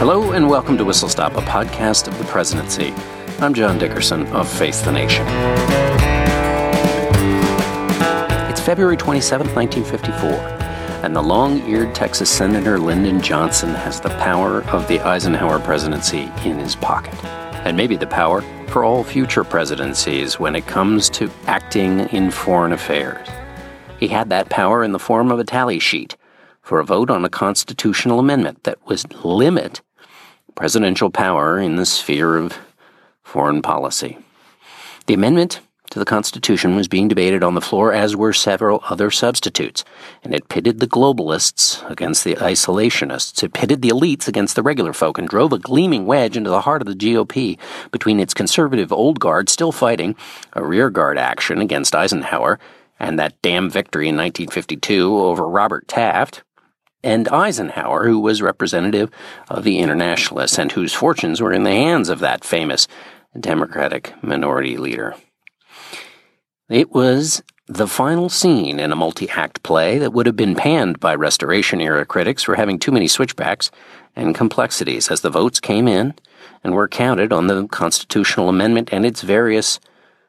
Hello and welcome to Whistle Stop, a podcast of the presidency. I'm John Dickerson of Face the Nation. It's February 27, 1954, and the long eared Texas Senator Lyndon Johnson has the power of the Eisenhower presidency in his pocket. And maybe the power for all future presidencies when it comes to acting in foreign affairs. He had that power in the form of a tally sheet for a vote on a constitutional amendment that would limit presidential power in the sphere of foreign policy. The amendment to the Constitution was being debated on the floor, as were several other substitutes, and it pitted the globalists against the isolationists. It pitted the elites against the regular folk and drove a gleaming wedge into the heart of the GOP between its conservative old guard still fighting a rearguard action against Eisenhower and that damn victory in 1952 over Robert Taft, and Eisenhower, who was representative of the Internationalists and whose fortunes were in the hands of that famous Democratic minority leader. It was the final scene in a multi act play that would have been panned by Restoration era critics for having too many switchbacks and complexities as the votes came in and were counted on the constitutional amendment and its various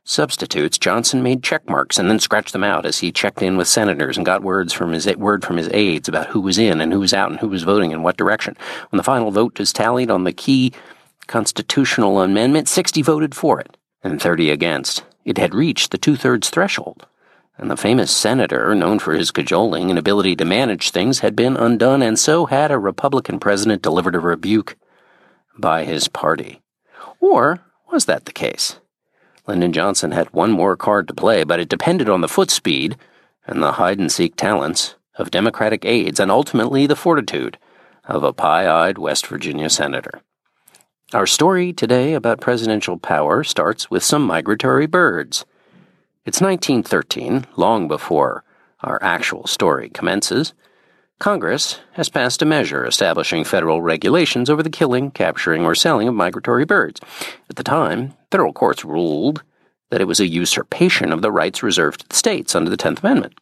substitutes, Johnson made check marks and then scratched them out as he checked in with senators and got words from his word from his aides about who was in and who was out and who was voting in what direction. When the final vote was tallied on the key constitutional amendment, 60 voted for it and 30 against. It had reached the two thirds threshold. And the famous senator, known for his cajoling and ability to manage things, had been undone, and so had a Republican president delivered a rebuke by his party. Or was that the case? Lyndon Johnson had one more card to play, but it depended on the foot speed and the hide and seek talents of Democratic aides and ultimately the fortitude of a pie eyed West Virginia senator. Our story today about presidential power starts with some migratory birds. It's 1913, long before our actual story commences. Congress has passed a measure establishing federal regulations over the killing, capturing, or selling of migratory birds. At the time, federal courts ruled that it was a usurpation of the rights reserved to the states under the Tenth Amendment.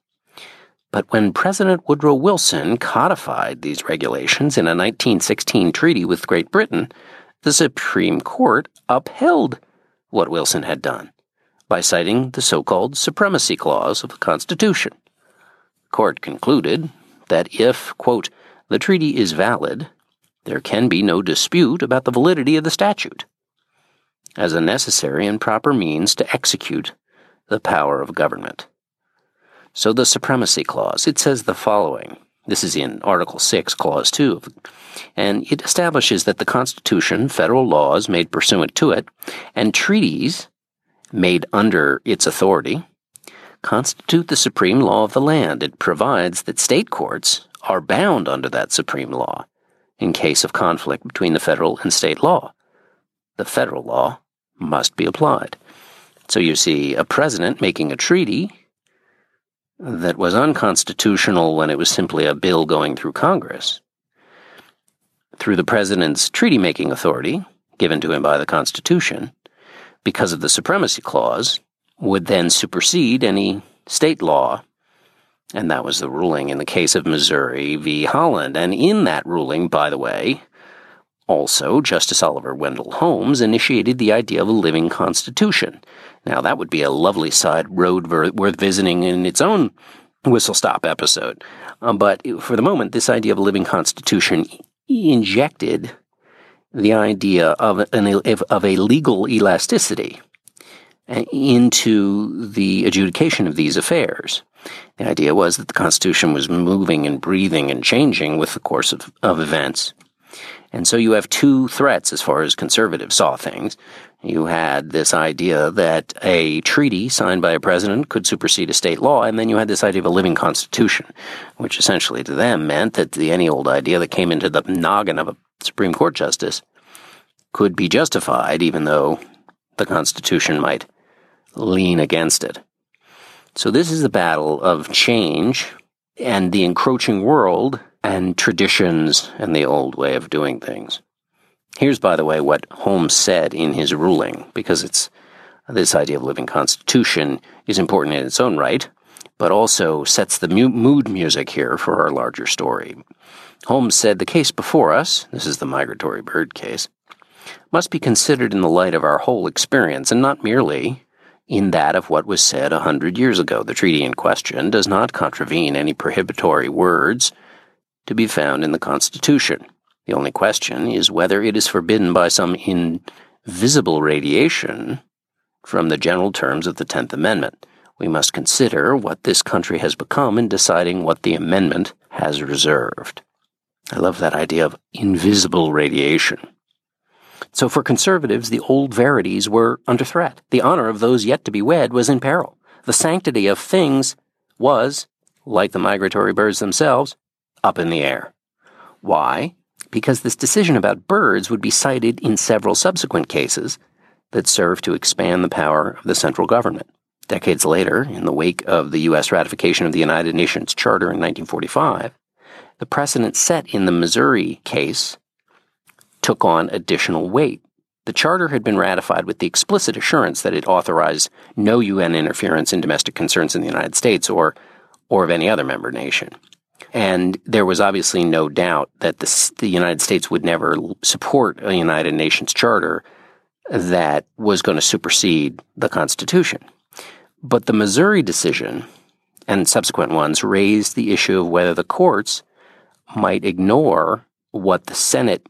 But when President Woodrow Wilson codified these regulations in a 1916 treaty with Great Britain, the Supreme Court upheld what Wilson had done by citing the so called Supremacy Clause of the Constitution. The court concluded that if, quote, the treaty is valid, there can be no dispute about the validity of the statute as a necessary and proper means to execute the power of government. So the Supremacy Clause, it says the following. This is in Article 6, Clause 2, and it establishes that the Constitution, federal laws made pursuant to it, and treaties made under its authority constitute the supreme law of the land. It provides that state courts are bound under that supreme law in case of conflict between the federal and state law the federal law must be applied. So you see a president making a treaty that was unconstitutional when it was simply a bill going through Congress. Through the president's treaty making authority, given to him by the Constitution, because of the Supremacy Clause, would then supersede any state law. And that was the ruling in the case of Missouri v. Holland. And in that ruling, by the way, also, Justice Oliver Wendell Holmes initiated the idea of a living constitution. Now, that would be a lovely side road worth visiting in its own whistle stop episode. Um, but for the moment, this idea of a living constitution injected the idea of, an, of a legal elasticity into the adjudication of these affairs. The idea was that the Constitution was moving and breathing and changing with the course of, of events. And so you have two threats as far as conservatives saw things. You had this idea that a treaty signed by a president could supersede a state law, and then you had this idea of a living constitution, which essentially to them meant that the any old idea that came into the noggin of a Supreme Court justice could be justified, even though the Constitution might lean against it. So this is the battle of change and the encroaching world and traditions and the old way of doing things. Here's, by the way, what Holmes said in his ruling, because it's this idea of living constitution is important in its own right, but also sets the mu- mood music here for our larger story. Holmes said the case before us, this is the migratory bird case, must be considered in the light of our whole experience and not merely in that of what was said a hundred years ago. The treaty in question does not contravene any prohibitory words to be found in the Constitution. The only question is whether it is forbidden by some invisible radiation from the general terms of the Tenth Amendment. We must consider what this country has become in deciding what the amendment has reserved. I love that idea of invisible radiation. So for conservatives, the old verities were under threat. The honor of those yet to be wed was in peril. The sanctity of things was, like the migratory birds themselves, up in the air. Why? Because this decision about birds would be cited in several subsequent cases that served to expand the power of the central government. Decades later, in the wake of the U.S. ratification of the United Nations Charter in 1945, the precedent set in the Missouri case took on additional weight. The charter had been ratified with the explicit assurance that it authorized no UN interference in domestic concerns in the United States or, or of any other member nation. And there was obviously no doubt that the, the United States would never support a United Nations charter that was going to supersede the Constitution. But the Missouri decision and subsequent ones raised the issue of whether the courts might ignore what the Senate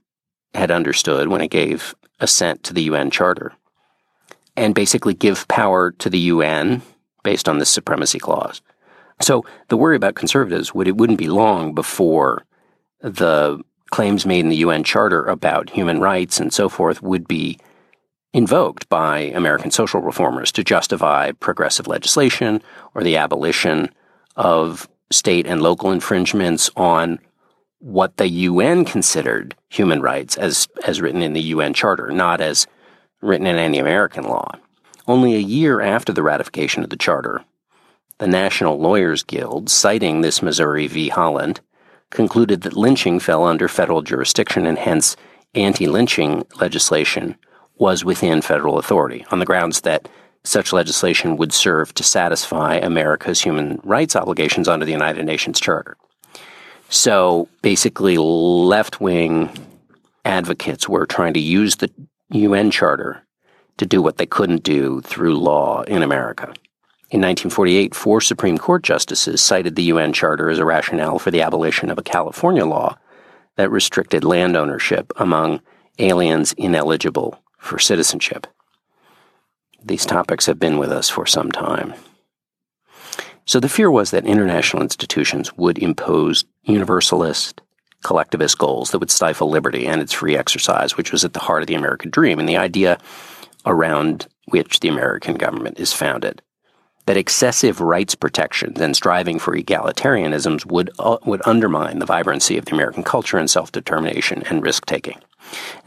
had understood when it gave assent to the UN Charter and basically give power to the UN based on this supremacy clause. So the worry about conservatives would it wouldn't be long before the claims made in the UN Charter about human rights and so forth would be invoked by American social reformers to justify progressive legislation or the abolition of state and local infringements on what the UN considered human rights as, as written in the UN Charter, not as written in any American law. Only a year after the ratification of the Charter, the National Lawyers Guild, citing this Missouri v. Holland, concluded that lynching fell under federal jurisdiction and hence anti lynching legislation was within federal authority on the grounds that such legislation would serve to satisfy America's human rights obligations under the United Nations Charter. So basically, left wing advocates were trying to use the UN Charter to do what they couldn't do through law in America. In 1948, four Supreme Court justices cited the UN Charter as a rationale for the abolition of a California law that restricted land ownership among aliens ineligible for citizenship. These topics have been with us for some time. So the fear was that international institutions would impose universalist, collectivist goals that would stifle liberty and its free exercise, which was at the heart of the American dream and the idea around which the American government is founded. That excessive rights protections and striving for egalitarianisms would, uh, would undermine the vibrancy of the American culture and self determination and risk taking.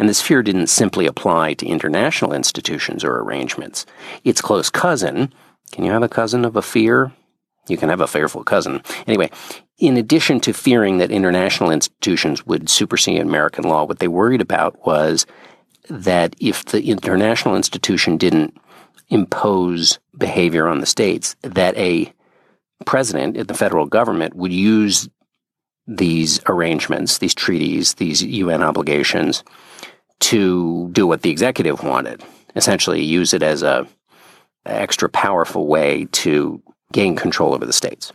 And this fear didn't simply apply to international institutions or arrangements. Its close cousin, can you have a cousin of a fear? You can have a fearful cousin. Anyway, in addition to fearing that international institutions would supersede American law, what they worried about was that if the international institution didn't impose behavior on the states, that a president in the federal government would use these arrangements, these treaties, these UN obligations to do what the executive wanted. Essentially, use it as a extra powerful way to gain control over the states.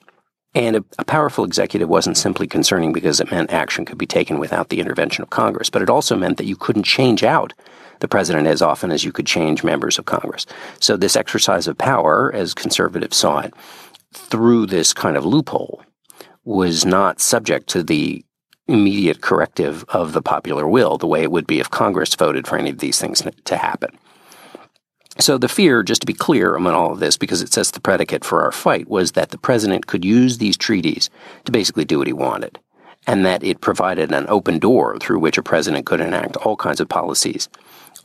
And a, a, powerful executive wasn't simply concerning because it meant action could be taken without the intervention of Congress, but it also meant that you couldn't change out the president as often as you could change members of Congress. So this exercise of power, as conservatives saw it, through this kind of loophole, was not subject to the immediate corrective of the popular will the way it would be if Congress voted for any of these things to happen. So the fear, just to be clear among all of this, because it sets the predicate for our fight, was that the president could use these treaties to basically do what he wanted, and that it provided an open door through which a president could enact all kinds of policies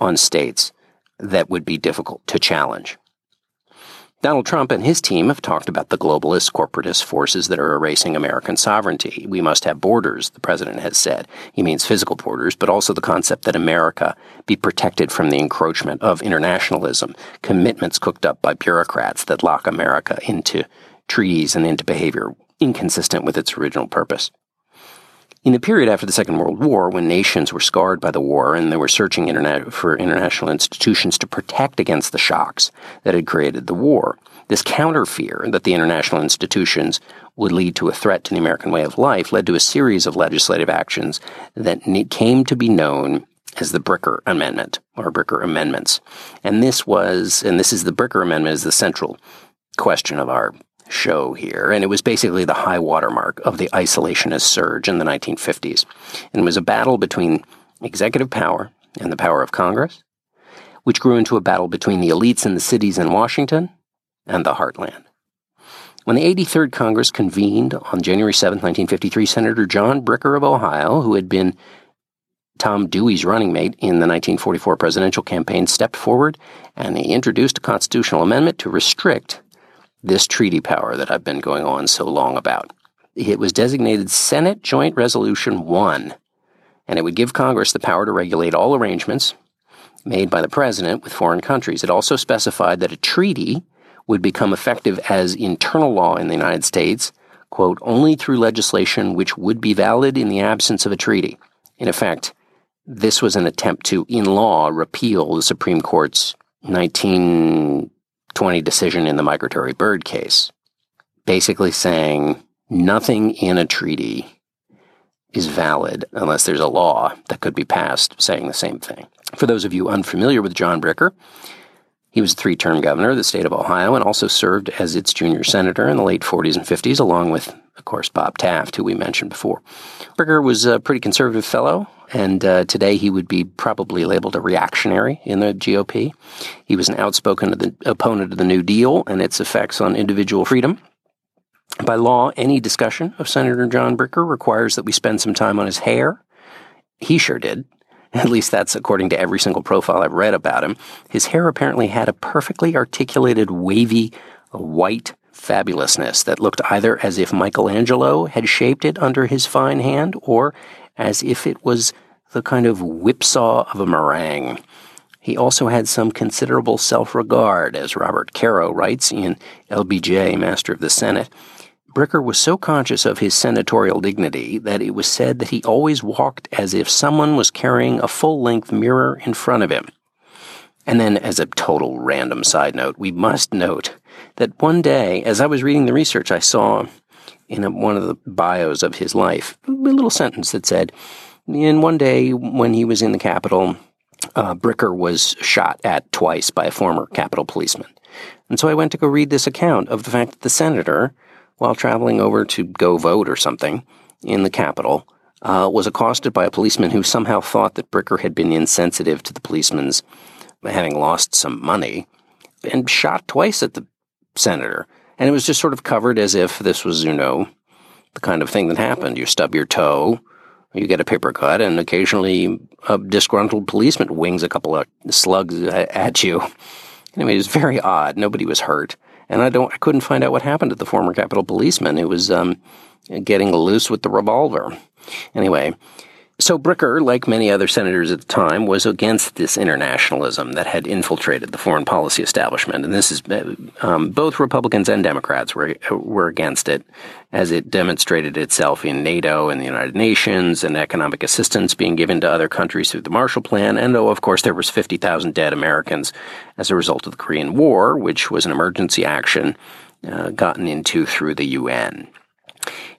on states that would be difficult to challenge. Donald Trump and his team have talked about the globalist corporatist forces that are erasing American sovereignty. We must have borders, the president has said. He means physical borders, but also the concept that America be protected from the encroachment of internationalism, commitments cooked up by bureaucrats that lock America into treaties and into behavior inconsistent with its original purpose. In the period after the Second World War, when nations were scarred by the war and they were searching interna- for international institutions to protect against the shocks that had created the war, this counter fear that the international institutions would lead to a threat to the American way of life led to a series of legislative actions that came to be known as the Bricker Amendment or Bricker Amendments. And this was, and this is the Bricker Amendment is the central question of our show here, and it was basically the high watermark of the isolationist surge in the 1950s. And it was a battle between executive power and the power of Congress, which grew into a battle between the elites in the cities in Washington and the heartland. When the 83rd Congress convened on January 7, 1953, Senator John Bricker of Ohio, who had been Tom Dewey's running mate in the 1944 presidential campaign, stepped forward and he introduced a constitutional amendment to restrict this treaty power that I've been going on so long about. It was designated Senate Joint Resolution 1, and it would give Congress the power to regulate all arrangements made by the president with foreign countries. It also specified that a treaty would become effective as internal law in the United States, quote, only through legislation which would be valid in the absence of a treaty. In effect, this was an attempt to, in law, repeal the Supreme Court's 19 20 decision in the migratory bird case, basically saying nothing in a treaty is valid unless there's a law that could be passed saying the same thing. For those of you unfamiliar with John Bricker, he was a three term governor of the state of Ohio and also served as its junior senator in the late 40s and 50s, along with, of course, Bob Taft, who we mentioned before. Bricker was a pretty conservative fellow, and uh, today he would be probably labeled a reactionary in the GOP. He was an outspoken opponent of the New Deal and its effects on individual freedom. By law, any discussion of Senator John Bricker requires that we spend some time on his hair. He sure did. At least that's according to every single profile I've read about him. His hair apparently had a perfectly articulated, wavy, white fabulousness that looked either as if Michelangelo had shaped it under his fine hand or as if it was the kind of whipsaw of a meringue. He also had some considerable self regard, as Robert Caro writes in LBJ, Master of the Senate. Bricker was so conscious of his senatorial dignity that it was said that he always walked as if someone was carrying a full length mirror in front of him. And then, as a total random side note, we must note that one day, as I was reading the research, I saw in a, one of the bios of his life a little sentence that said, in one day when he was in the Capitol, uh, Bricker was shot at twice by a former Capitol policeman. And so I went to go read this account of the fact that the senator, while traveling over to go vote or something in the Capitol, uh, was accosted by a policeman who somehow thought that Bricker had been insensitive to the policeman's having lost some money and shot twice at the senator. And it was just sort of covered as if this was, you know, the kind of thing that happened. You stub your toe, you get a paper cut, and occasionally a disgruntled policeman wings a couple of slugs at you. Anyway, it was very odd. Nobody was hurt, and I don't, I couldn't find out what happened to the former Capitol policeman who was um, getting loose with the revolver. Anyway, so Bricker, like many other senators at the time, was against this internationalism that had infiltrated the foreign policy establishment, and this is um, both Republicans and Democrats were were against it, as it demonstrated itself in NATO and the United Nations and economic assistance being given to other countries through the Marshall Plan, and though of course there was fifty thousand dead Americans as a result of the Korean War, which was an emergency action uh, gotten into through the UN.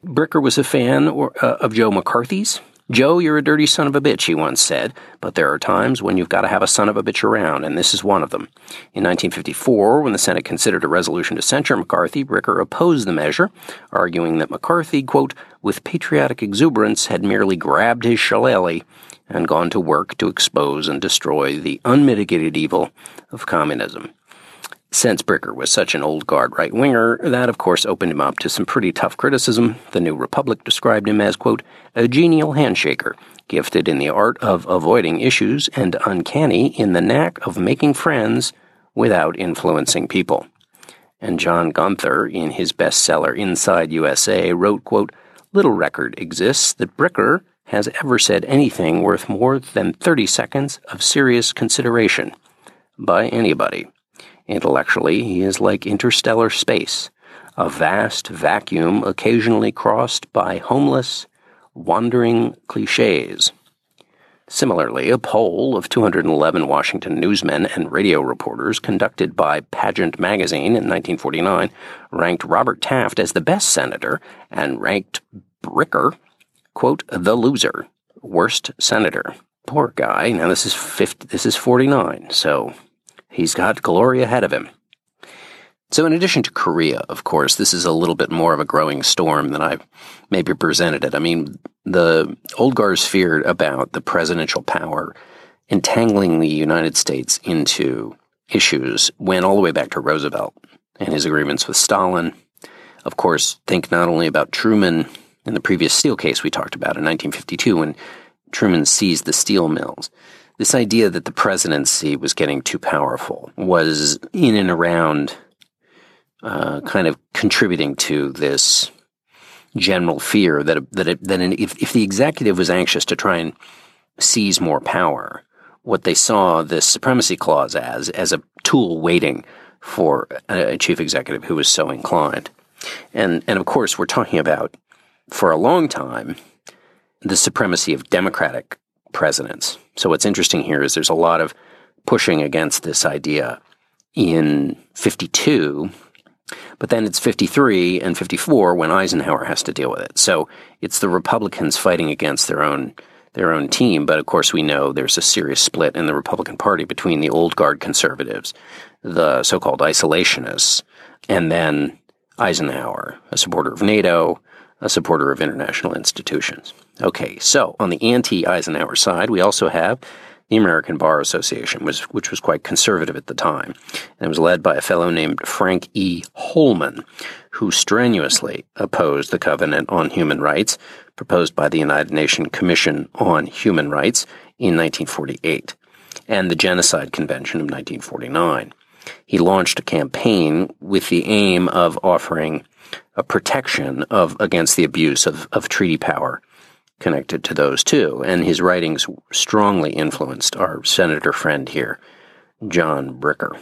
Bricker was a fan or, uh, of Joe McCarthy's Joe, you're a dirty son of a bitch, he once said, but there are times when you've got to have a son of a bitch around, and this is one of them. In 1954, when the Senate considered a resolution to censure McCarthy, Bricker opposed the measure, arguing that McCarthy, quote, with patriotic exuberance, had merely grabbed his shillelagh and gone to work to expose and destroy the unmitigated evil of communism. Since Bricker was such an old guard right winger, that of course opened him up to some pretty tough criticism. The New Republic described him as, quote, a genial handshaker, gifted in the art of avoiding issues and uncanny in the knack of making friends without influencing people. And John Gunther, in his bestseller Inside USA, wrote, quote, Little record exists that Bricker has ever said anything worth more than 30 seconds of serious consideration by anybody. Intellectually, he is like interstellar space, a vast vacuum occasionally crossed by homeless, wandering cliches. Similarly, a poll of 211 Washington newsmen and radio reporters conducted by Pageant magazine in 1949 ranked Robert Taft as the best senator and ranked Bricker, quote, the loser, worst senator. Poor guy. Now this is 50, this is 49, so he's got glory ahead of him. So, in addition to Korea, of course, this is a little bit more of a growing storm than I've maybe presented it. I mean, the old guards feared about the presidential power entangling the United States into issues went all the way back to Roosevelt and his agreements with Stalin. Of course, think not only about Truman in the previous steel case we talked about in 1952 when Truman seized the steel mills. This idea that the presidency was getting too powerful was in and around uh, kind of contributing to this general fear that that it, that if if the executive was anxious to try and seize more power, what they saw this supremacy clause as as a tool waiting for a, a chief executive who was so inclined, and and of course we're talking about for a long time the supremacy of democratic presidents. So what's interesting here is there's a lot of pushing against this idea in 52 but then it's 53 and 54 when Eisenhower has to deal with it. So it's the Republicans fighting against their own their own team. But of course, we know there's a serious split in the Republican Party between the old guard conservatives, the so-called isolationists, and then Eisenhower, a supporter of NATO, a supporter of international institutions. Okay, so on the anti-Eisenhower side, we also have the American Bar Association, which was quite conservative at the time. And was led by a fellow named Frank E. Holman, who strenuously opposed the Covenant on Human Rights, proposed by the United Nations Commission on Human Rights in 1948, and the Genocide Convention of 1949. He launched a campaign with the aim of offering a protection of against the abuse of, of treaty power connected to those too, and his writings strongly influenced our senator friend here, John Bricker.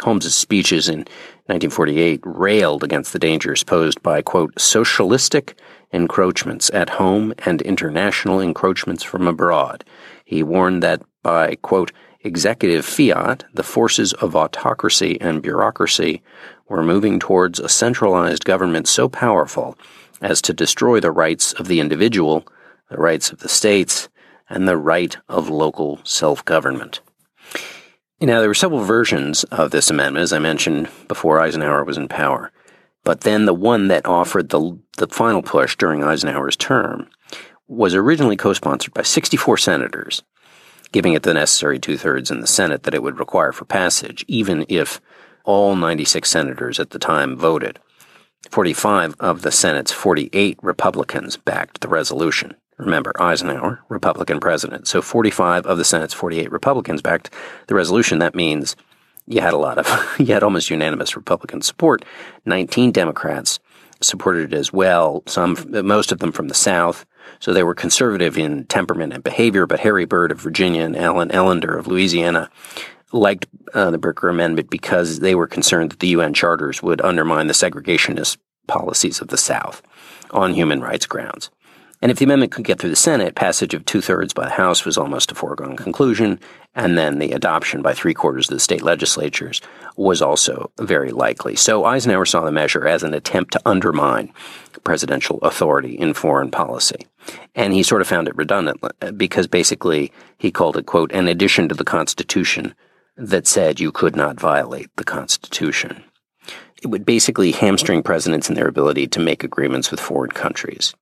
Holmes's speeches in 1948 railed against the dangers posed by, quote, socialistic encroachments at home and international encroachments from abroad. He warned that by, quote, executive fiat, the forces of autocracy and bureaucracy were moving towards a centralized government so powerful as to destroy the rights of the individual the rights of the states, and the right of local self government. Now, there were several versions of this amendment, as I mentioned before Eisenhower was in power. But then the one that offered the, the final push during Eisenhower's term was originally co sponsored by 64 senators, giving it the necessary two thirds in the Senate that it would require for passage, even if all 96 senators at the time voted. 45 of the Senate's 48 Republicans backed the resolution. Remember, Eisenhower, Republican president. So 45 of the Senate's 48 Republicans backed the resolution. That means you had a lot of, you had almost unanimous Republican support. 19 Democrats supported it as well, some, most of them from the South. So they were conservative in temperament and behavior, but Harry Byrd of Virginia and Allen Ellender of Louisiana liked uh, the Bricker Amendment because they were concerned that the UN charters would undermine the segregationist policies of the South on human rights grounds. And if the amendment could get through the Senate, passage of two thirds by the House was almost a foregone conclusion, and then the adoption by three quarters of the state legislatures was also very likely. So Eisenhower saw the measure as an attempt to undermine presidential authority in foreign policy. And he sort of found it redundant because basically he called it, quote, an addition to the Constitution that said you could not violate the Constitution. It would basically hamstring presidents in their ability to make agreements with foreign countries.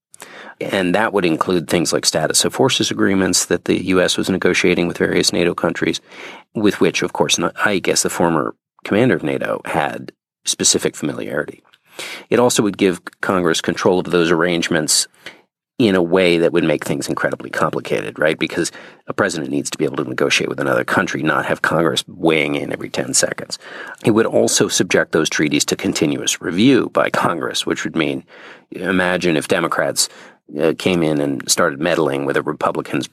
And that would include things like status of forces agreements that the U.S. was negotiating with various NATO countries, with which, of course, I guess the former commander of NATO had specific familiarity. It also would give Congress control of those arrangements in a way that would make things incredibly complicated, right? Because a president needs to be able to negotiate with another country, not have Congress weighing in every 10 seconds. It would also subject those treaties to continuous review by Congress, which would mean imagine if Democrats uh, came in and started meddling with a Republican's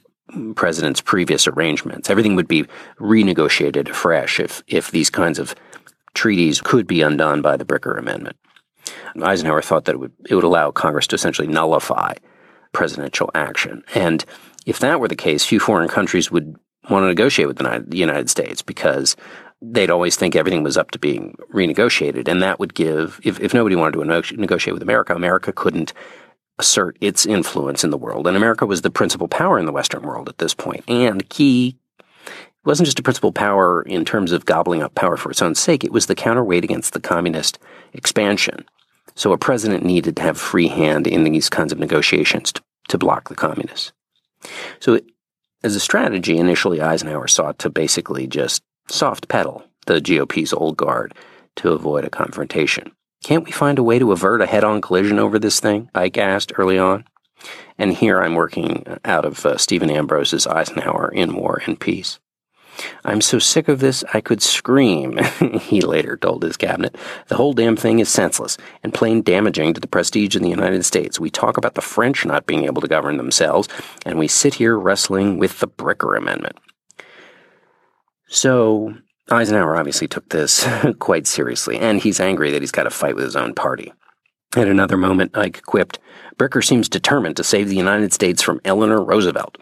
president's previous arrangements. Everything would be renegotiated afresh if, if these kinds of treaties could be undone by the Bricker Amendment. Eisenhower thought that it would, it would allow Congress to essentially nullify presidential action. And if that were the case, few foreign countries would want to negotiate with the United States because they'd always think everything was up to being renegotiated. And that would give, if, if nobody wanted to negotiate with America, America couldn't assert its influence in the world. And America was the principal power in the Western world at this point. And key it wasn't just a principal power in terms of gobbling up power for its own sake, it was the counterweight against the communist expansion. So a president needed to have free hand in these kinds of negotiations to, to block the communists. So, as a strategy, initially Eisenhower sought to basically just soft pedal the GOP's old guard to avoid a confrontation. Can't we find a way to avert a head on collision over this thing? Ike asked early on. And here I'm working out of uh, Stephen Ambrose's Eisenhower in War and Peace. I'm so sick of this I could scream, he later told his cabinet. The whole damn thing is senseless and plain damaging to the prestige of the United States. We talk about the French not being able to govern themselves, and we sit here wrestling with the Bricker Amendment. So, Eisenhower obviously took this quite seriously, and he's angry that he's got to fight with his own party. At another moment, Ike quipped, Bricker seems determined to save the United States from Eleanor Roosevelt.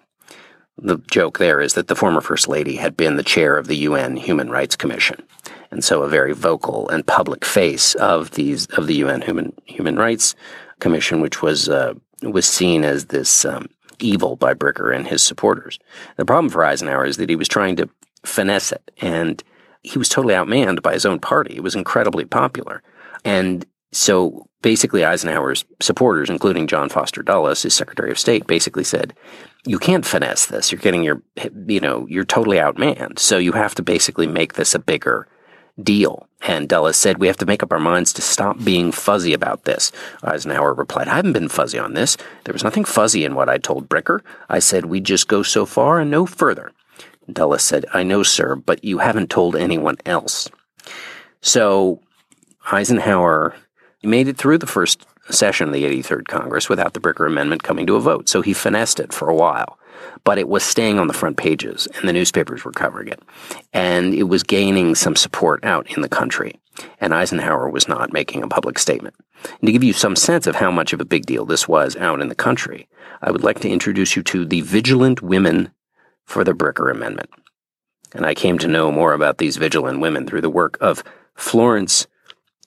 The joke there is that the former First Lady had been the chair of the UN Human Rights Commission, and so a very vocal and public face of these of the UN Human Human Rights Commission, which was uh, was seen as this um, evil by Bricker and his supporters. The problem for Eisenhower is that he was trying to finesse it, and he was totally outmanned by his own party. It was incredibly popular, and so basically Eisenhower's supporters, including John Foster Dulles, his Secretary of State, basically said, you can't finesse this. You're getting your, you know, you're totally outmanned. So you have to basically make this a bigger deal. And Dulles said, we have to make up our minds to stop being fuzzy about this. Eisenhower replied, I haven't been fuzzy on this. There was nothing fuzzy in what I told Bricker. I said we'd just go so far and no further. Dulles said, I know, sir, but you haven't told anyone else. So Eisenhower made it through the first session of the 83rd Congress without the Bricker Amendment coming to a vote. So he finessed it for a while. But it was staying on the front pages, and the newspapers were covering it. And it was gaining some support out in the country. And Eisenhower was not making a public statement. And to give you some sense of how much of a big deal this was out in the country, I would like to introduce you to the Vigilant Women for the Bricker Amendment. And I came to know more about these vigilant women through the work of Florence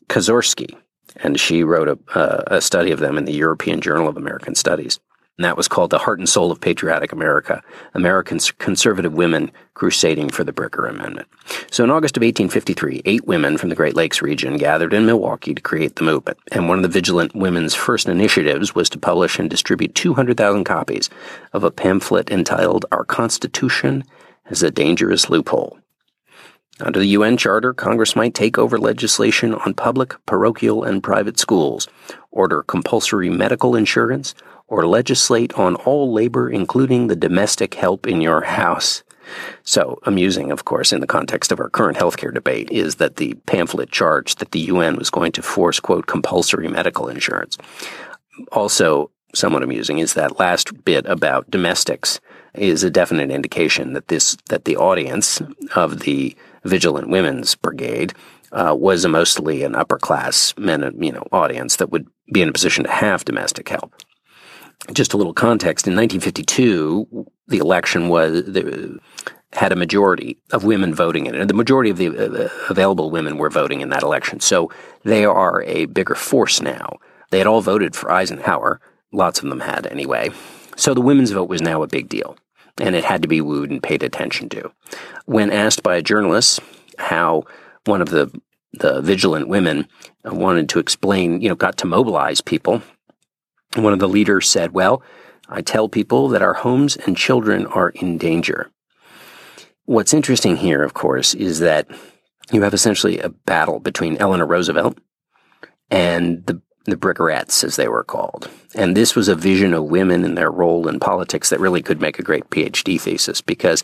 Kaczorski, and she wrote a, uh, a study of them in the European Journal of American Studies. And that was called The Heart and Soul of Patriotic America American Conservative Women Crusading for the Bricker Amendment. So in August of 1853, eight women from the Great Lakes region gathered in Milwaukee to create the movement. And one of the Vigilant Women's first initiatives was to publish and distribute 200,000 copies of a pamphlet entitled Our Constitution is a Dangerous Loophole. Under the UN Charter, Congress might take over legislation on public, parochial, and private schools, order compulsory medical insurance, or legislate on all labor, including the domestic help in your house. So, amusing, of course, in the context of our current healthcare debate, is that the pamphlet charged that the UN was going to force, quote, compulsory medical insurance. Also, somewhat amusing is that last bit about domestics is a definite indication that this that the audience of the Vigilant Women's Brigade uh, was a mostly an upper class men, you know, audience that would be in a position to have domestic help. Just a little context: in 1952, the election was the, had a majority of women voting in it, and the majority of the uh, available women were voting in that election. So they are a bigger force now. They had all voted for Eisenhower. Lots of them had anyway. So the women's vote was now a big deal and it had to be wooed and paid attention to. When asked by a journalist how one of the the vigilant women wanted to explain, you know, got to mobilize people, one of the leaders said, "Well, I tell people that our homes and children are in danger." What's interesting here, of course, is that you have essentially a battle between Eleanor Roosevelt and the the Brickerettes, as they were called. And this was a vision of women and their role in politics that really could make a great PhD thesis because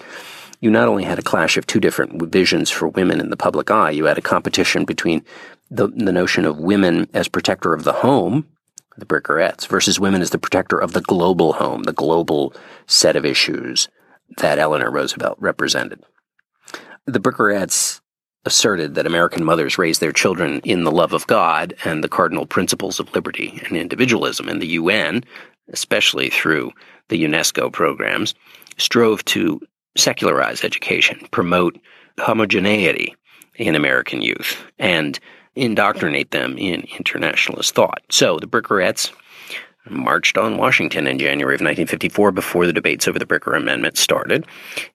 you not only had a clash of two different visions for women in the public eye, you had a competition between the, the notion of women as protector of the home, the Brickerettes, versus women as the protector of the global home, the global set of issues that Eleanor Roosevelt represented. The Brickerettes asserted that American mothers raise their children in the love of God and the cardinal principles of liberty and individualism. And the UN, especially through the UNESCO programs, strove to secularize education, promote homogeneity in American youth, and indoctrinate them in internationalist thought. So the Brickerettes marched on Washington in January of 1954 before the debates over the Bricker Amendment started.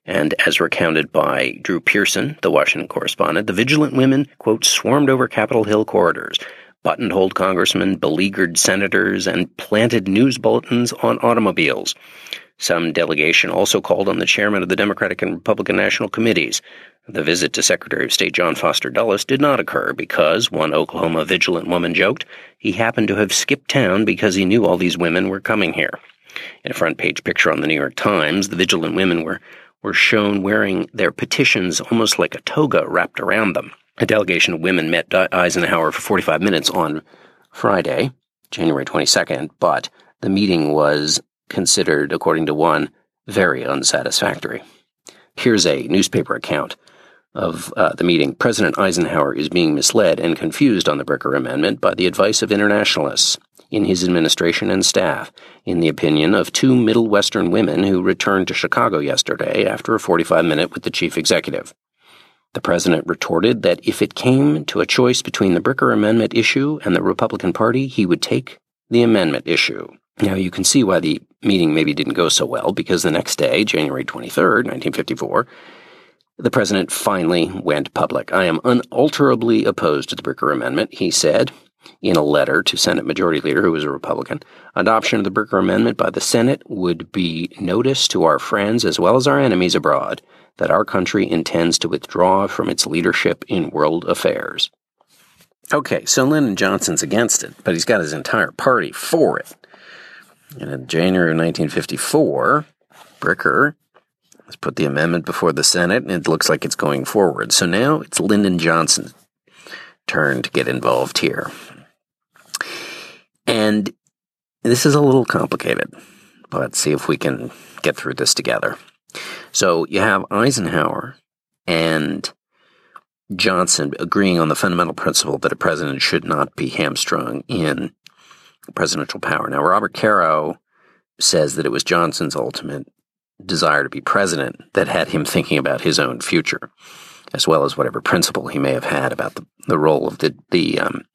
And as recounted by Drew Pearson, the Washington correspondent, the vigilant women, quote, swarmed over Capitol Hill corridors, buttonholed congressmen, beleaguered senators, and planted news bulletins on automobiles. Some delegation also called on the chairman of the Democratic and Republican National Committees. The visit to Secretary of State John Foster Dulles did not occur because, one Oklahoma vigilant woman joked, he happened to have skipped town because he knew all these women were coming here. In a front page picture on the New York Times, the vigilant women were, were shown wearing their petitions almost like a toga wrapped around them. A delegation of women met Eisenhower for 45 minutes on Friday, January 22nd, but the meeting was considered, according to one, very unsatisfactory. Here's a newspaper account of uh, the meeting. President Eisenhower is being misled and confused on the Bricker Amendment by the advice of internationalists in his administration and staff, in the opinion of two Middle Western women who returned to Chicago yesterday after a 45 minute with the chief executive. The president retorted that if it came to a choice between the Bricker Amendment issue and the Republican Party, he would take the amendment issue. Now, you can see why the meeting maybe didn't go so well, because the next day, January 23rd, 1954, the president finally went public. I am unalterably opposed to the Bricker Amendment, he said in a letter to Senate Majority Leader, who was a Republican. Adoption of the Bricker Amendment by the Senate would be notice to our friends as well as our enemies abroad that our country intends to withdraw from its leadership in world affairs. Okay, so Lyndon Johnson's against it, but he's got his entire party for it. And in January of 1954, Bricker has put the amendment before the Senate, and it looks like it's going forward. So now it's Lyndon Johnson's turn to get involved here. And this is a little complicated, but let's see if we can get through this together. So you have Eisenhower and Johnson agreeing on the fundamental principle that a president should not be hamstrung in presidential power. Now, Robert Caro says that it was Johnson's ultimate desire to be president that had him thinking about his own future, as well as whatever principle he may have had about the, the role of the the um,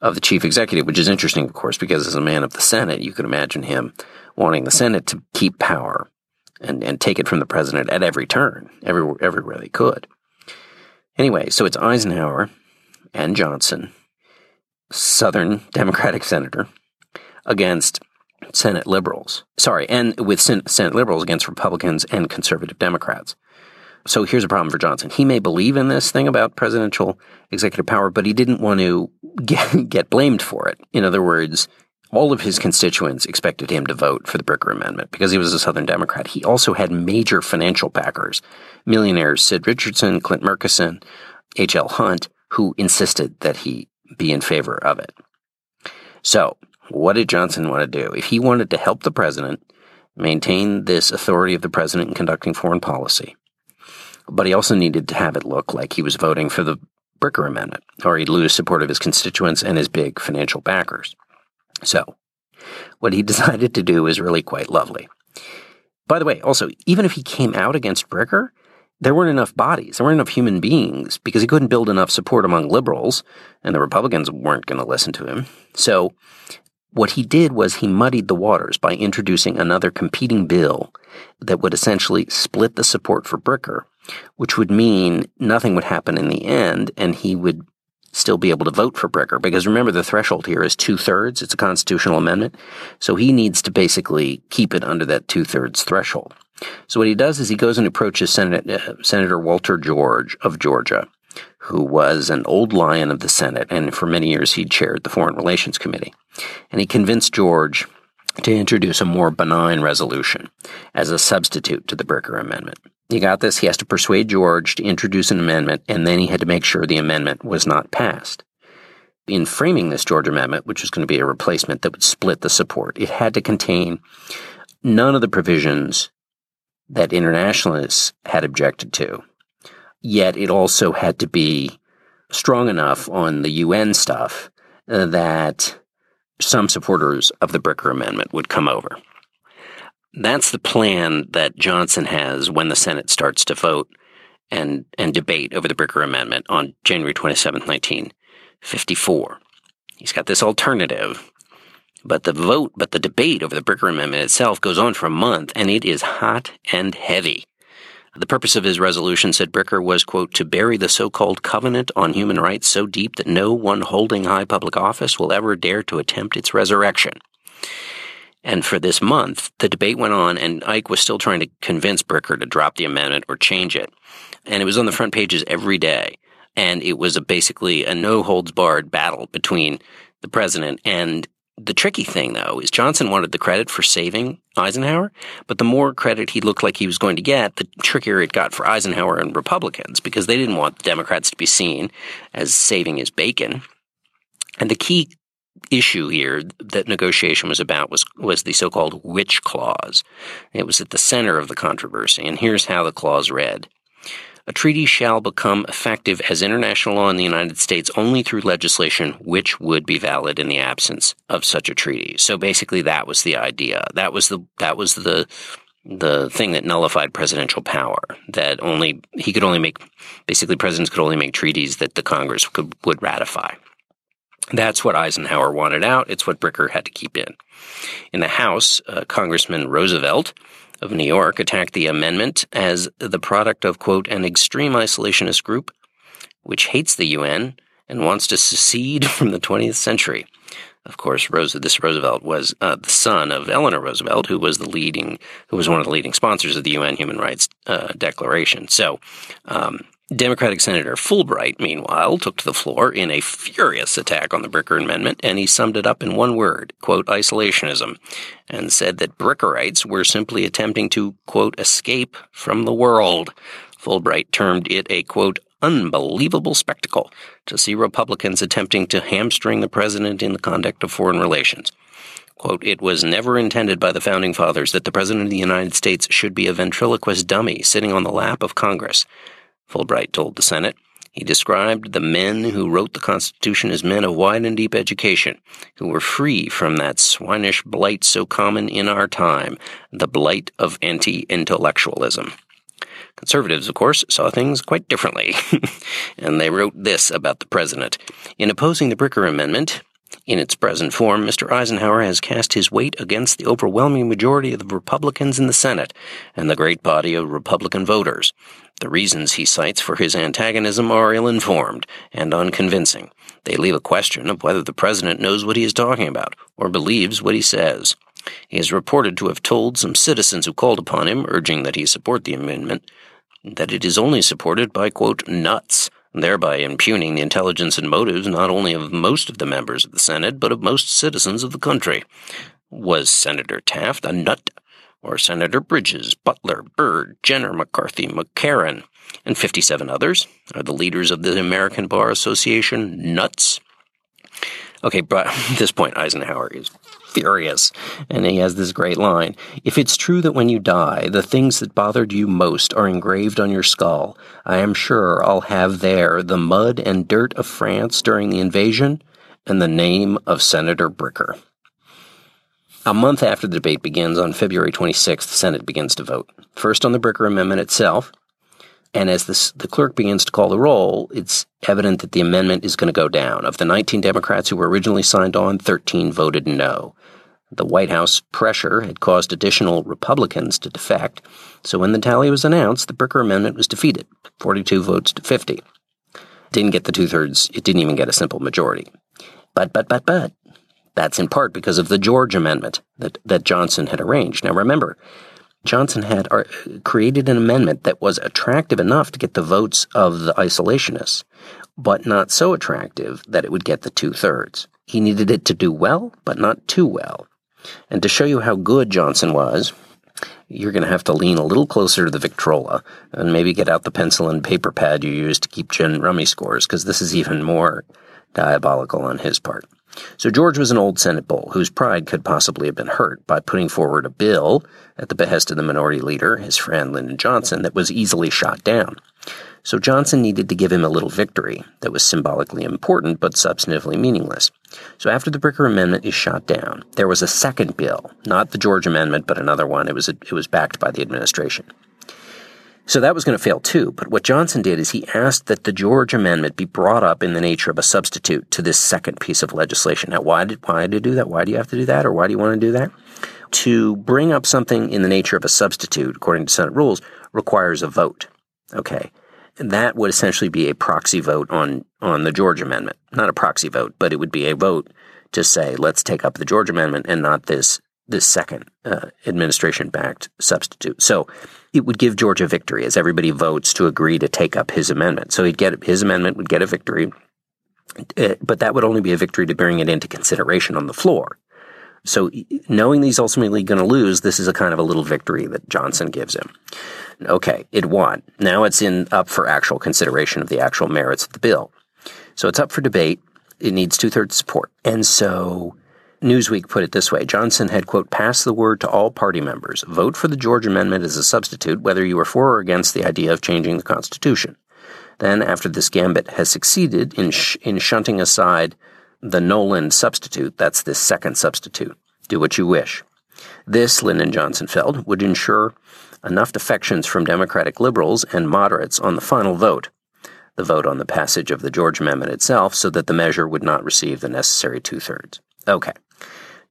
of the chief executive, which is interesting, of course, because as a man of the Senate, you could imagine him wanting the Senate to keep power and, and take it from the president at every turn, everywhere, everywhere they could. Anyway, so it's Eisenhower and Johnson, Southern Democratic senator, against Senate liberals. Sorry, and with Senate liberals against Republicans and conservative Democrats. So here's a problem for Johnson. He may believe in this thing about presidential executive power, but he didn't want to get, get blamed for it. In other words, all of his constituents expected him to vote for the Bricker Amendment because he was a Southern Democrat. He also had major financial backers, millionaires Sid Richardson, Clint Murchison, H.L. Hunt, who insisted that he be in favor of it. So what did Johnson want to do? If he wanted to help the president maintain this authority of the president in conducting foreign policy, but he also needed to have it look like he was voting for the Bricker Amendment, or he'd lose support of his constituents and his big financial backers. So, what he decided to do is really quite lovely. By the way, also, even if he came out against Bricker, there weren't enough bodies, there weren't enough human beings, because he couldn't build enough support among liberals, and the Republicans weren't going to listen to him. So what he did was he muddied the waters by introducing another competing bill that would essentially split the support for Bricker, which would mean nothing would happen in the end and he would still be able to vote for Bricker. Because remember, the threshold here is two thirds. It's a constitutional amendment. So he needs to basically keep it under that two thirds threshold. So what he does is he goes and approaches Senate, uh, Senator Walter George of Georgia, who was an old lion of the Senate, and for many years he chaired the Foreign Relations Committee. And he convinced George to introduce a more benign resolution as a substitute to the Bricker Amendment. You got this? He has to persuade George to introduce an amendment, and then he had to make sure the amendment was not passed. In framing this George Amendment, which was going to be a replacement that would split the support, it had to contain none of the provisions that internationalists had objected to. Yet it also had to be strong enough on the UN stuff uh, that some supporters of the Bricker Amendment would come over. That's the plan that Johnson has when the Senate starts to vote and, and debate over the Bricker Amendment on January 27, 1954. He's got this alternative, but the vote, but the debate over the Bricker Amendment itself goes on for a month, and it is hot and heavy. The purpose of his resolution, said Bricker, was, quote, to bury the so called covenant on human rights so deep that no one holding high public office will ever dare to attempt its resurrection. And for this month, the debate went on, and Ike was still trying to convince Bricker to drop the amendment or change it. And it was on the front pages every day. And it was a basically a no holds barred battle between the president and the tricky thing, though, is Johnson wanted the credit for saving Eisenhower, but the more credit he looked like he was going to get, the trickier it got for Eisenhower and Republicans because they didn't want the Democrats to be seen as saving his bacon. And the key issue here that negotiation was about was, was the so called which clause. It was at the center of the controversy, and here's how the clause read a treaty shall become effective as international law in the United States only through legislation which would be valid in the absence of such a treaty. So basically that was the idea. That was the that was the the thing that nullified presidential power that only he could only make basically presidents could only make treaties that the Congress could would ratify. That's what Eisenhower wanted out. It's what Bricker had to keep in. In the House, uh, Congressman Roosevelt of New York attacked the amendment as the product of, quote, an extreme isolationist group which hates the UN and wants to secede from the 20th century. Of course, this Roosevelt was uh, the son of Eleanor Roosevelt, who was the leading, who was one of the leading sponsors of the UN Human Rights uh, Declaration. So, um, Democratic Senator Fulbright, meanwhile, took to the floor in a furious attack on the Bricker Amendment, and he summed it up in one word, quote, isolationism, and said that Brickerites were simply attempting to, quote, escape from the world. Fulbright termed it a, quote, unbelievable spectacle to see Republicans attempting to hamstring the president in the conduct of foreign relations. Quote, it was never intended by the founding fathers that the President of the United States should be a ventriloquist dummy sitting on the lap of Congress. Fulbright told the Senate. He described the men who wrote the Constitution as men of wide and deep education, who were free from that swinish blight so common in our time, the blight of anti intellectualism. Conservatives, of course, saw things quite differently, and they wrote this about the president. In opposing the Bricker Amendment, in its present form, Mr. Eisenhower has cast his weight against the overwhelming majority of the Republicans in the Senate and the great body of Republican voters. The reasons he cites for his antagonism are ill informed and unconvincing. They leave a question of whether the President knows what he is talking about or believes what he says. He is reported to have told some citizens who called upon him, urging that he support the amendment, that it is only supported by, quote, nuts, thereby impugning the intelligence and motives not only of most of the members of the Senate, but of most citizens of the country. Was Senator Taft a nut? or Senator Bridges, Butler, Byrd, Jenner, McCarthy, McCarran, and 57 others are the leaders of the American Bar Association nuts. Okay, but at this point, Eisenhower is furious, and he has this great line If it's true that when you die, the things that bothered you most are engraved on your skull, I am sure I'll have there the mud and dirt of France during the invasion and the name of Senator Bricker. A month after the debate begins on February 26th, the Senate begins to vote. First on the Bricker Amendment itself, and as this, the clerk begins to call the roll, it's evident that the amendment is going to go down. Of the 19 Democrats who were originally signed on, 13 voted no. The White House pressure had caused additional Republicans to defect, so when the tally was announced, the Bricker Amendment was defeated 42 votes to 50. Didn't get the two thirds, it didn't even get a simple majority. But, but, but, but, that's in part because of the George Amendment that, that Johnson had arranged. Now remember, Johnson had uh, created an amendment that was attractive enough to get the votes of the isolationists, but not so attractive that it would get the two thirds. He needed it to do well, but not too well. And to show you how good Johnson was, you're going to have to lean a little closer to the Victrola and maybe get out the pencil and paper pad you use to keep gin rummy scores, because this is even more diabolical on his part. So George was an old Senate bull whose pride could possibly have been hurt by putting forward a bill at the behest of the minority leader, his friend Lyndon Johnson, that was easily shot down. So Johnson needed to give him a little victory that was symbolically important but substantively meaningless. So after the Bricker Amendment is shot down, there was a second bill, not the George Amendment, but another one. It was it was backed by the administration. So that was going to fail too. But what Johnson did is he asked that the George Amendment be brought up in the nature of a substitute to this second piece of legislation. Now, why did why did you do that? Why do you have to do that, or why do you want to do that? To bring up something in the nature of a substitute, according to Senate rules, requires a vote. Okay. And that would essentially be a proxy vote on, on the George Amendment. Not a proxy vote, but it would be a vote to say, let's take up the George Amendment and not this this second uh, administration backed substitute. So it would give Georgia victory as everybody votes to agree to take up his amendment. So he'd get his amendment would get a victory, uh, but that would only be a victory to bring it into consideration on the floor. So knowing he's ultimately going to lose, this is a kind of a little victory that Johnson gives him. Okay, it won. Now it's in up for actual consideration of the actual merits of the bill. So it's up for debate. It needs two thirds support. And so Newsweek put it this way Johnson had, quote, passed the word to all party members vote for the George Amendment as a substitute, whether you are for or against the idea of changing the Constitution. Then, after this gambit has succeeded in, sh- in shunting aside the Knowland substitute, that's this second substitute, do what you wish. This, Lyndon Johnson felt, would ensure enough defections from Democratic liberals and moderates on the final vote, the vote on the passage of the George Amendment itself, so that the measure would not receive the necessary two thirds. Okay.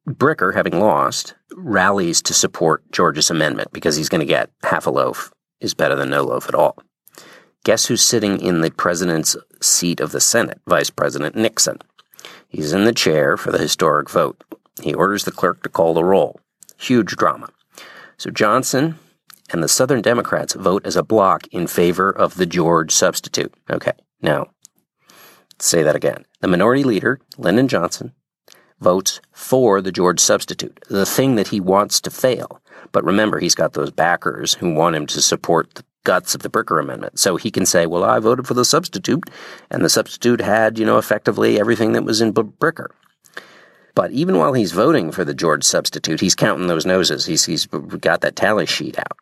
Bricker, having lost, rallies to support George's amendment because he's going to get half a loaf is better than no loaf at all. Guess who's sitting in the president's seat of the Senate? Vice President Nixon. He's in the chair for the historic vote. He orders the clerk to call the roll. Huge drama. So Johnson and the Southern Democrats vote as a block in favor of the George substitute. Okay, now, say that again. The minority leader, Lyndon Johnson, votes for the George substitute, the thing that he wants to fail. But remember, he's got those backers who want him to support the guts of the Bricker Amendment. So he can say, well, I voted for the substitute, and the substitute had, you know, effectively everything that was in Bricker. But even while he's voting for the George substitute, he's counting those noses. He's, he's got that tally sheet out.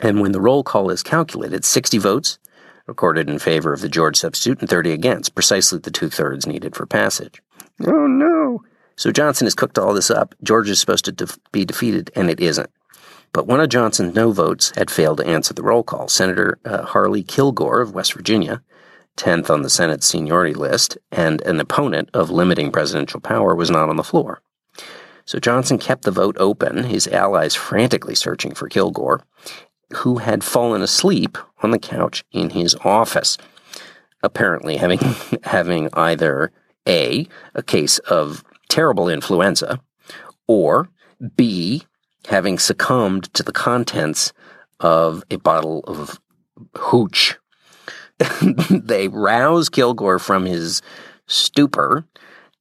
And when the roll call is calculated, 60 votes recorded in favor of the George substitute and 30 against, precisely the two thirds needed for passage. Oh no. So Johnson has cooked all this up. Georgia is supposed to def- be defeated, and it isn't. But one of Johnson's no votes had failed to answer the roll call. Senator uh, Harley Kilgore of West Virginia, 10th on the Senate seniority list, and an opponent of limiting presidential power, was not on the floor. So Johnson kept the vote open, his allies frantically searching for Kilgore, who had fallen asleep on the couch in his office, apparently having having either a, a case of terrible influenza, or B, having succumbed to the contents of a bottle of hooch. they rouse Kilgore from his stupor,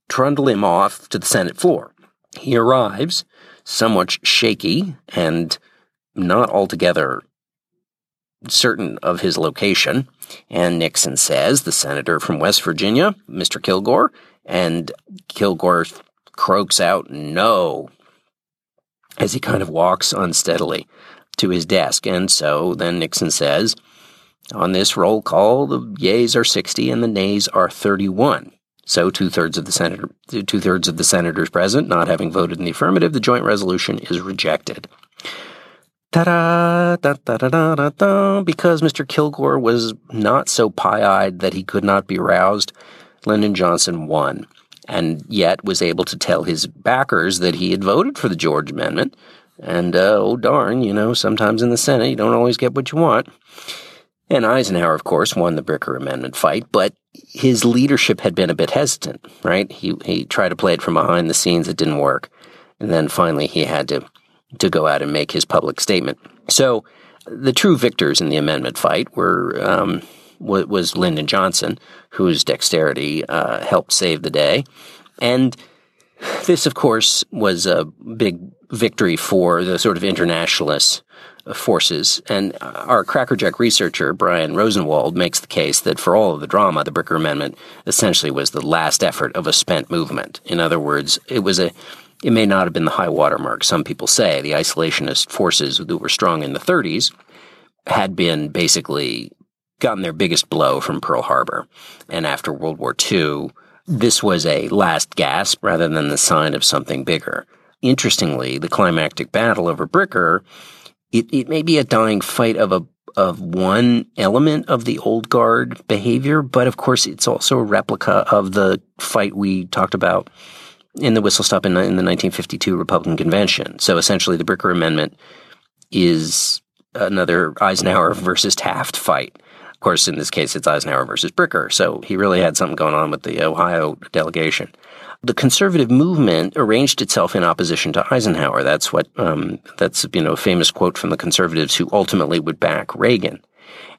trundle him off to the Senate floor. He arrives, somewhat shaky and not altogether certain of his location. And Nixon says, the senator from West Virginia, Mr. Kilgore, and Kilgore croaks out, no, as he kind of walks unsteadily to his desk. And so then Nixon says, on this roll call, the yeas are 60 and the nays are 31. So two thirds of the senator, two thirds of the senators present, not having voted in the affirmative, the joint resolution is rejected. Ta-da, da, da, da, da, da, da. Because Mr. Kilgore was not so pie-eyed that he could not be roused, Lyndon Johnson won, and yet was able to tell his backers that he had voted for the George Amendment. And, uh, oh darn, you know, sometimes in the Senate you don't always get what you want. And Eisenhower, of course, won the Bricker Amendment fight, but his leadership had been a bit hesitant, right? He, he tried to play it from behind the scenes. It didn't work. And then finally he had to to go out and make his public statement. So the true victors in the amendment fight were um, was Lyndon Johnson, whose dexterity uh, helped save the day, and this, of course, was a big victory for the sort of internationalist forces. And our crackerjack researcher, Brian Rosenwald, makes the case that for all of the drama, the Bricker Amendment essentially was the last effort of a spent movement. In other words, it was a it may not have been the high water mark. Some people say the isolationist forces that were strong in the 30s had been basically gotten their biggest blow from Pearl Harbor. And after World War II, this was a last gasp rather than the sign of something bigger. Interestingly, the climactic battle over Bricker, it, it may be a dying fight of a of one element of the old guard behavior, but of course it's also a replica of the fight we talked about in the whistle stop in, in the 1952 Republican convention. So essentially, the Bricker Amendment is another Eisenhower versus Taft fight. Of course, in this case, it's Eisenhower versus Bricker. So he really had something going on with the Ohio delegation. The conservative movement arranged itself in opposition to Eisenhower. That's what um, that's you know a famous quote from the conservatives who ultimately would back Reagan.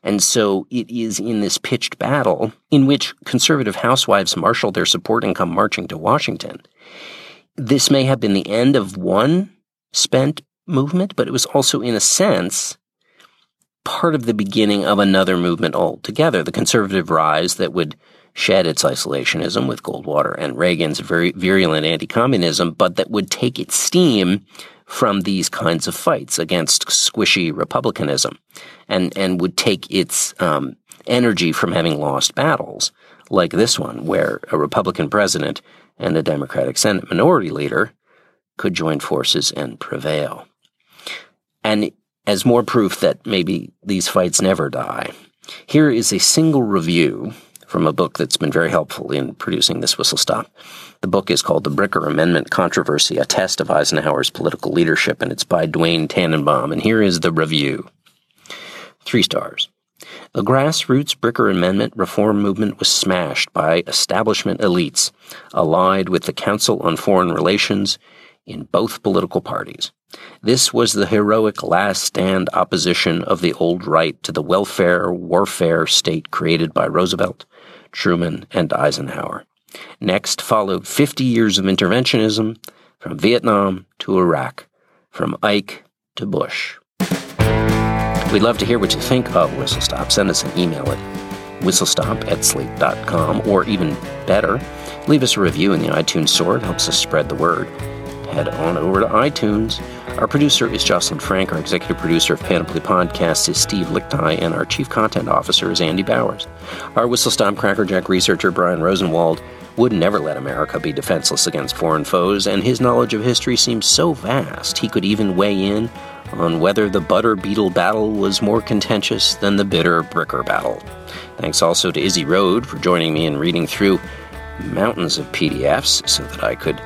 And so it is in this pitched battle in which conservative housewives marshal their support and come marching to Washington. This may have been the end of one spent movement, but it was also, in a sense, part of the beginning of another movement altogether, the conservative rise that would shed its isolationism with Goldwater and Reagan's very virulent anti-communism, but that would take its steam from these kinds of fights against squishy republicanism, and and would take its um, energy from having lost battles like this one, where a Republican president and a Democratic Senate minority leader could join forces and prevail. And as more proof that maybe these fights never die, here is a single review from a book that's been very helpful in producing this whistle stop. The book is called The Bricker Amendment Controversy, a test of Eisenhower's political leadership, and it's by Duane Tananbaum. And here is the review. Three stars. The grassroots Bricker Amendment reform movement was smashed by establishment elites allied with the Council on Foreign Relations in both political parties. This was the heroic last stand opposition of the old right to the welfare warfare state created by Roosevelt, Truman, and Eisenhower. Next followed 50 years of interventionism from Vietnam to Iraq, from Ike to Bush. We'd love to hear what you think of Whistle Stop. Send us an email at whistlestop at slate.com, or even better, leave us a review in the iTunes store. It helps us spread the word head on over to iTunes. Our producer is Jocelyn Frank. Our executive producer of Panoply Podcasts is Steve Lickteig, and our chief content officer is Andy Bowers. Our Whistle Stop Crackerjack researcher, Brian Rosenwald, would never let America be defenseless against foreign foes, and his knowledge of history seems so vast he could even weigh in on whether the butter beetle battle was more contentious than the bitter bricker battle. Thanks also to Izzy Road for joining me in reading through mountains of PDFs so that I could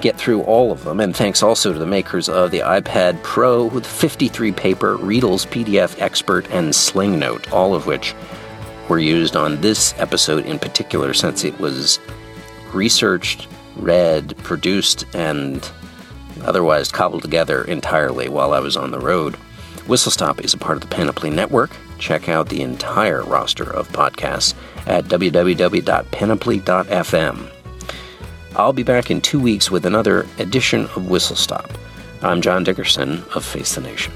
get through all of them. And thanks also to the makers of the iPad Pro with 53 paper, Readdle's PDF Expert, and Sling Note, all of which were used on this episode in particular since it was researched, read, produced, and otherwise cobbled together entirely while I was on the road. Whistle Stop is a part of the Panoply Network. Check out the entire roster of podcasts at www.panoply.fm. I'll be back in two weeks with another edition of Whistle Stop. I'm John Dickerson of Face the Nation.